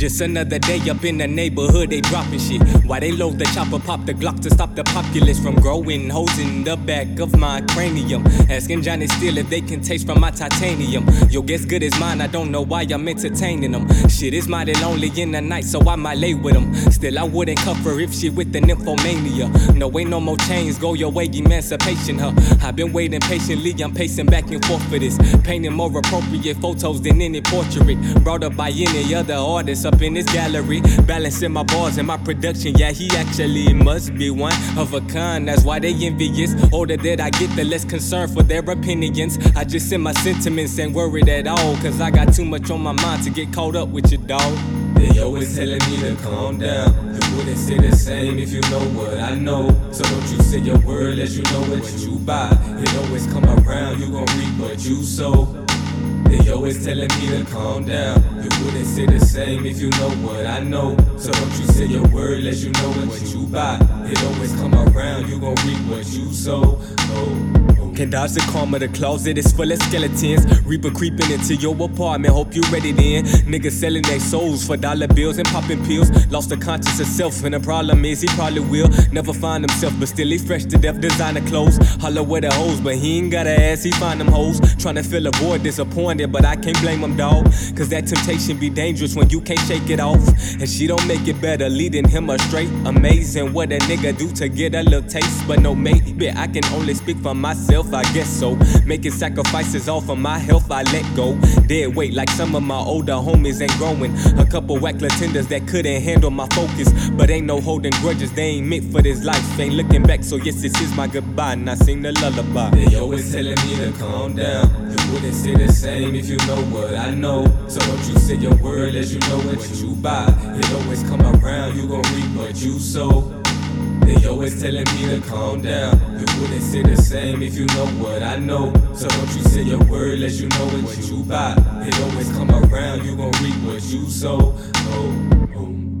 Just another day up in the neighborhood, they dropping shit. Why they load the chopper, pop the Glock to stop the populace from growing holes in the back of my cranium. Asking Jahny Steel if they can taste from my titanium. Your guess good as mine, I don't know why I'm entertaining them. Shit is mighty lonely in the night, so I might lay with them. Still, I wouldn't cover if she with the nymphomania. No, ain't no more chains, go your way, emancipation her. I've been waiting patiently, I'm pacing back and forth for this. Painting more appropriate photos than any portrait. Brought up by any other artist up in this gallery. Balancing my bars and my production, yeah, he actually must be one of a kind. That's why they envious. Older that I get, the less concerned for their opinions. I just send my sentiments and worried at all, cause I got too much on my mind to get caught up with your dog. They always telling me to calm down. You wouldn't say the same if you know what I know. So don't you say your word, let you know what you buy. It always come around, you gon' reap what you sow. They always telling me to calm down. You wouldn't say the same if you know what I know. So don't you say your word, let you know what you buy. It always come around, you gon' reap what you sow. Oh. Can dodge the karma, the closet is full of skeletons. Reaper creeping into your apartment, hope you ready then. Niggas selling their souls for dollar bills and popping pills. Lost the conscience of self, and the problem is he probably will never find himself, but still he fresh to death, designer clothes. Holler with the hoes, but he ain't got a ass, he find them hoes. Trying to fill a void, disappointed, but I can't blame him, dog. Cause that temptation be dangerous when you can't shake it off. And she don't make it better, leading him astray. Amazing what a nigga do to get a little taste, but no, mate, maybe I can only speak for myself. I guess so. Making sacrifices off of my health, I let go. Dead weight like some of my older homies ain't growing. A couple whack tenders that couldn't handle my focus. But ain't no holding grudges, they ain't meant for this life. Ain't looking back, so yes, this is my goodbye. And I sing the lullaby. They always telling me to calm down. You wouldn't say the same if you know what I know. So don't you say your word, as you know what you buy. It always come around, you gon' reap what you sow. They always telling me to calm down. You wouldn't say the same if you know what I know. So don't you say your word, let you know what you buy. It always come around, you gon' reap what you sow. Oh, oh.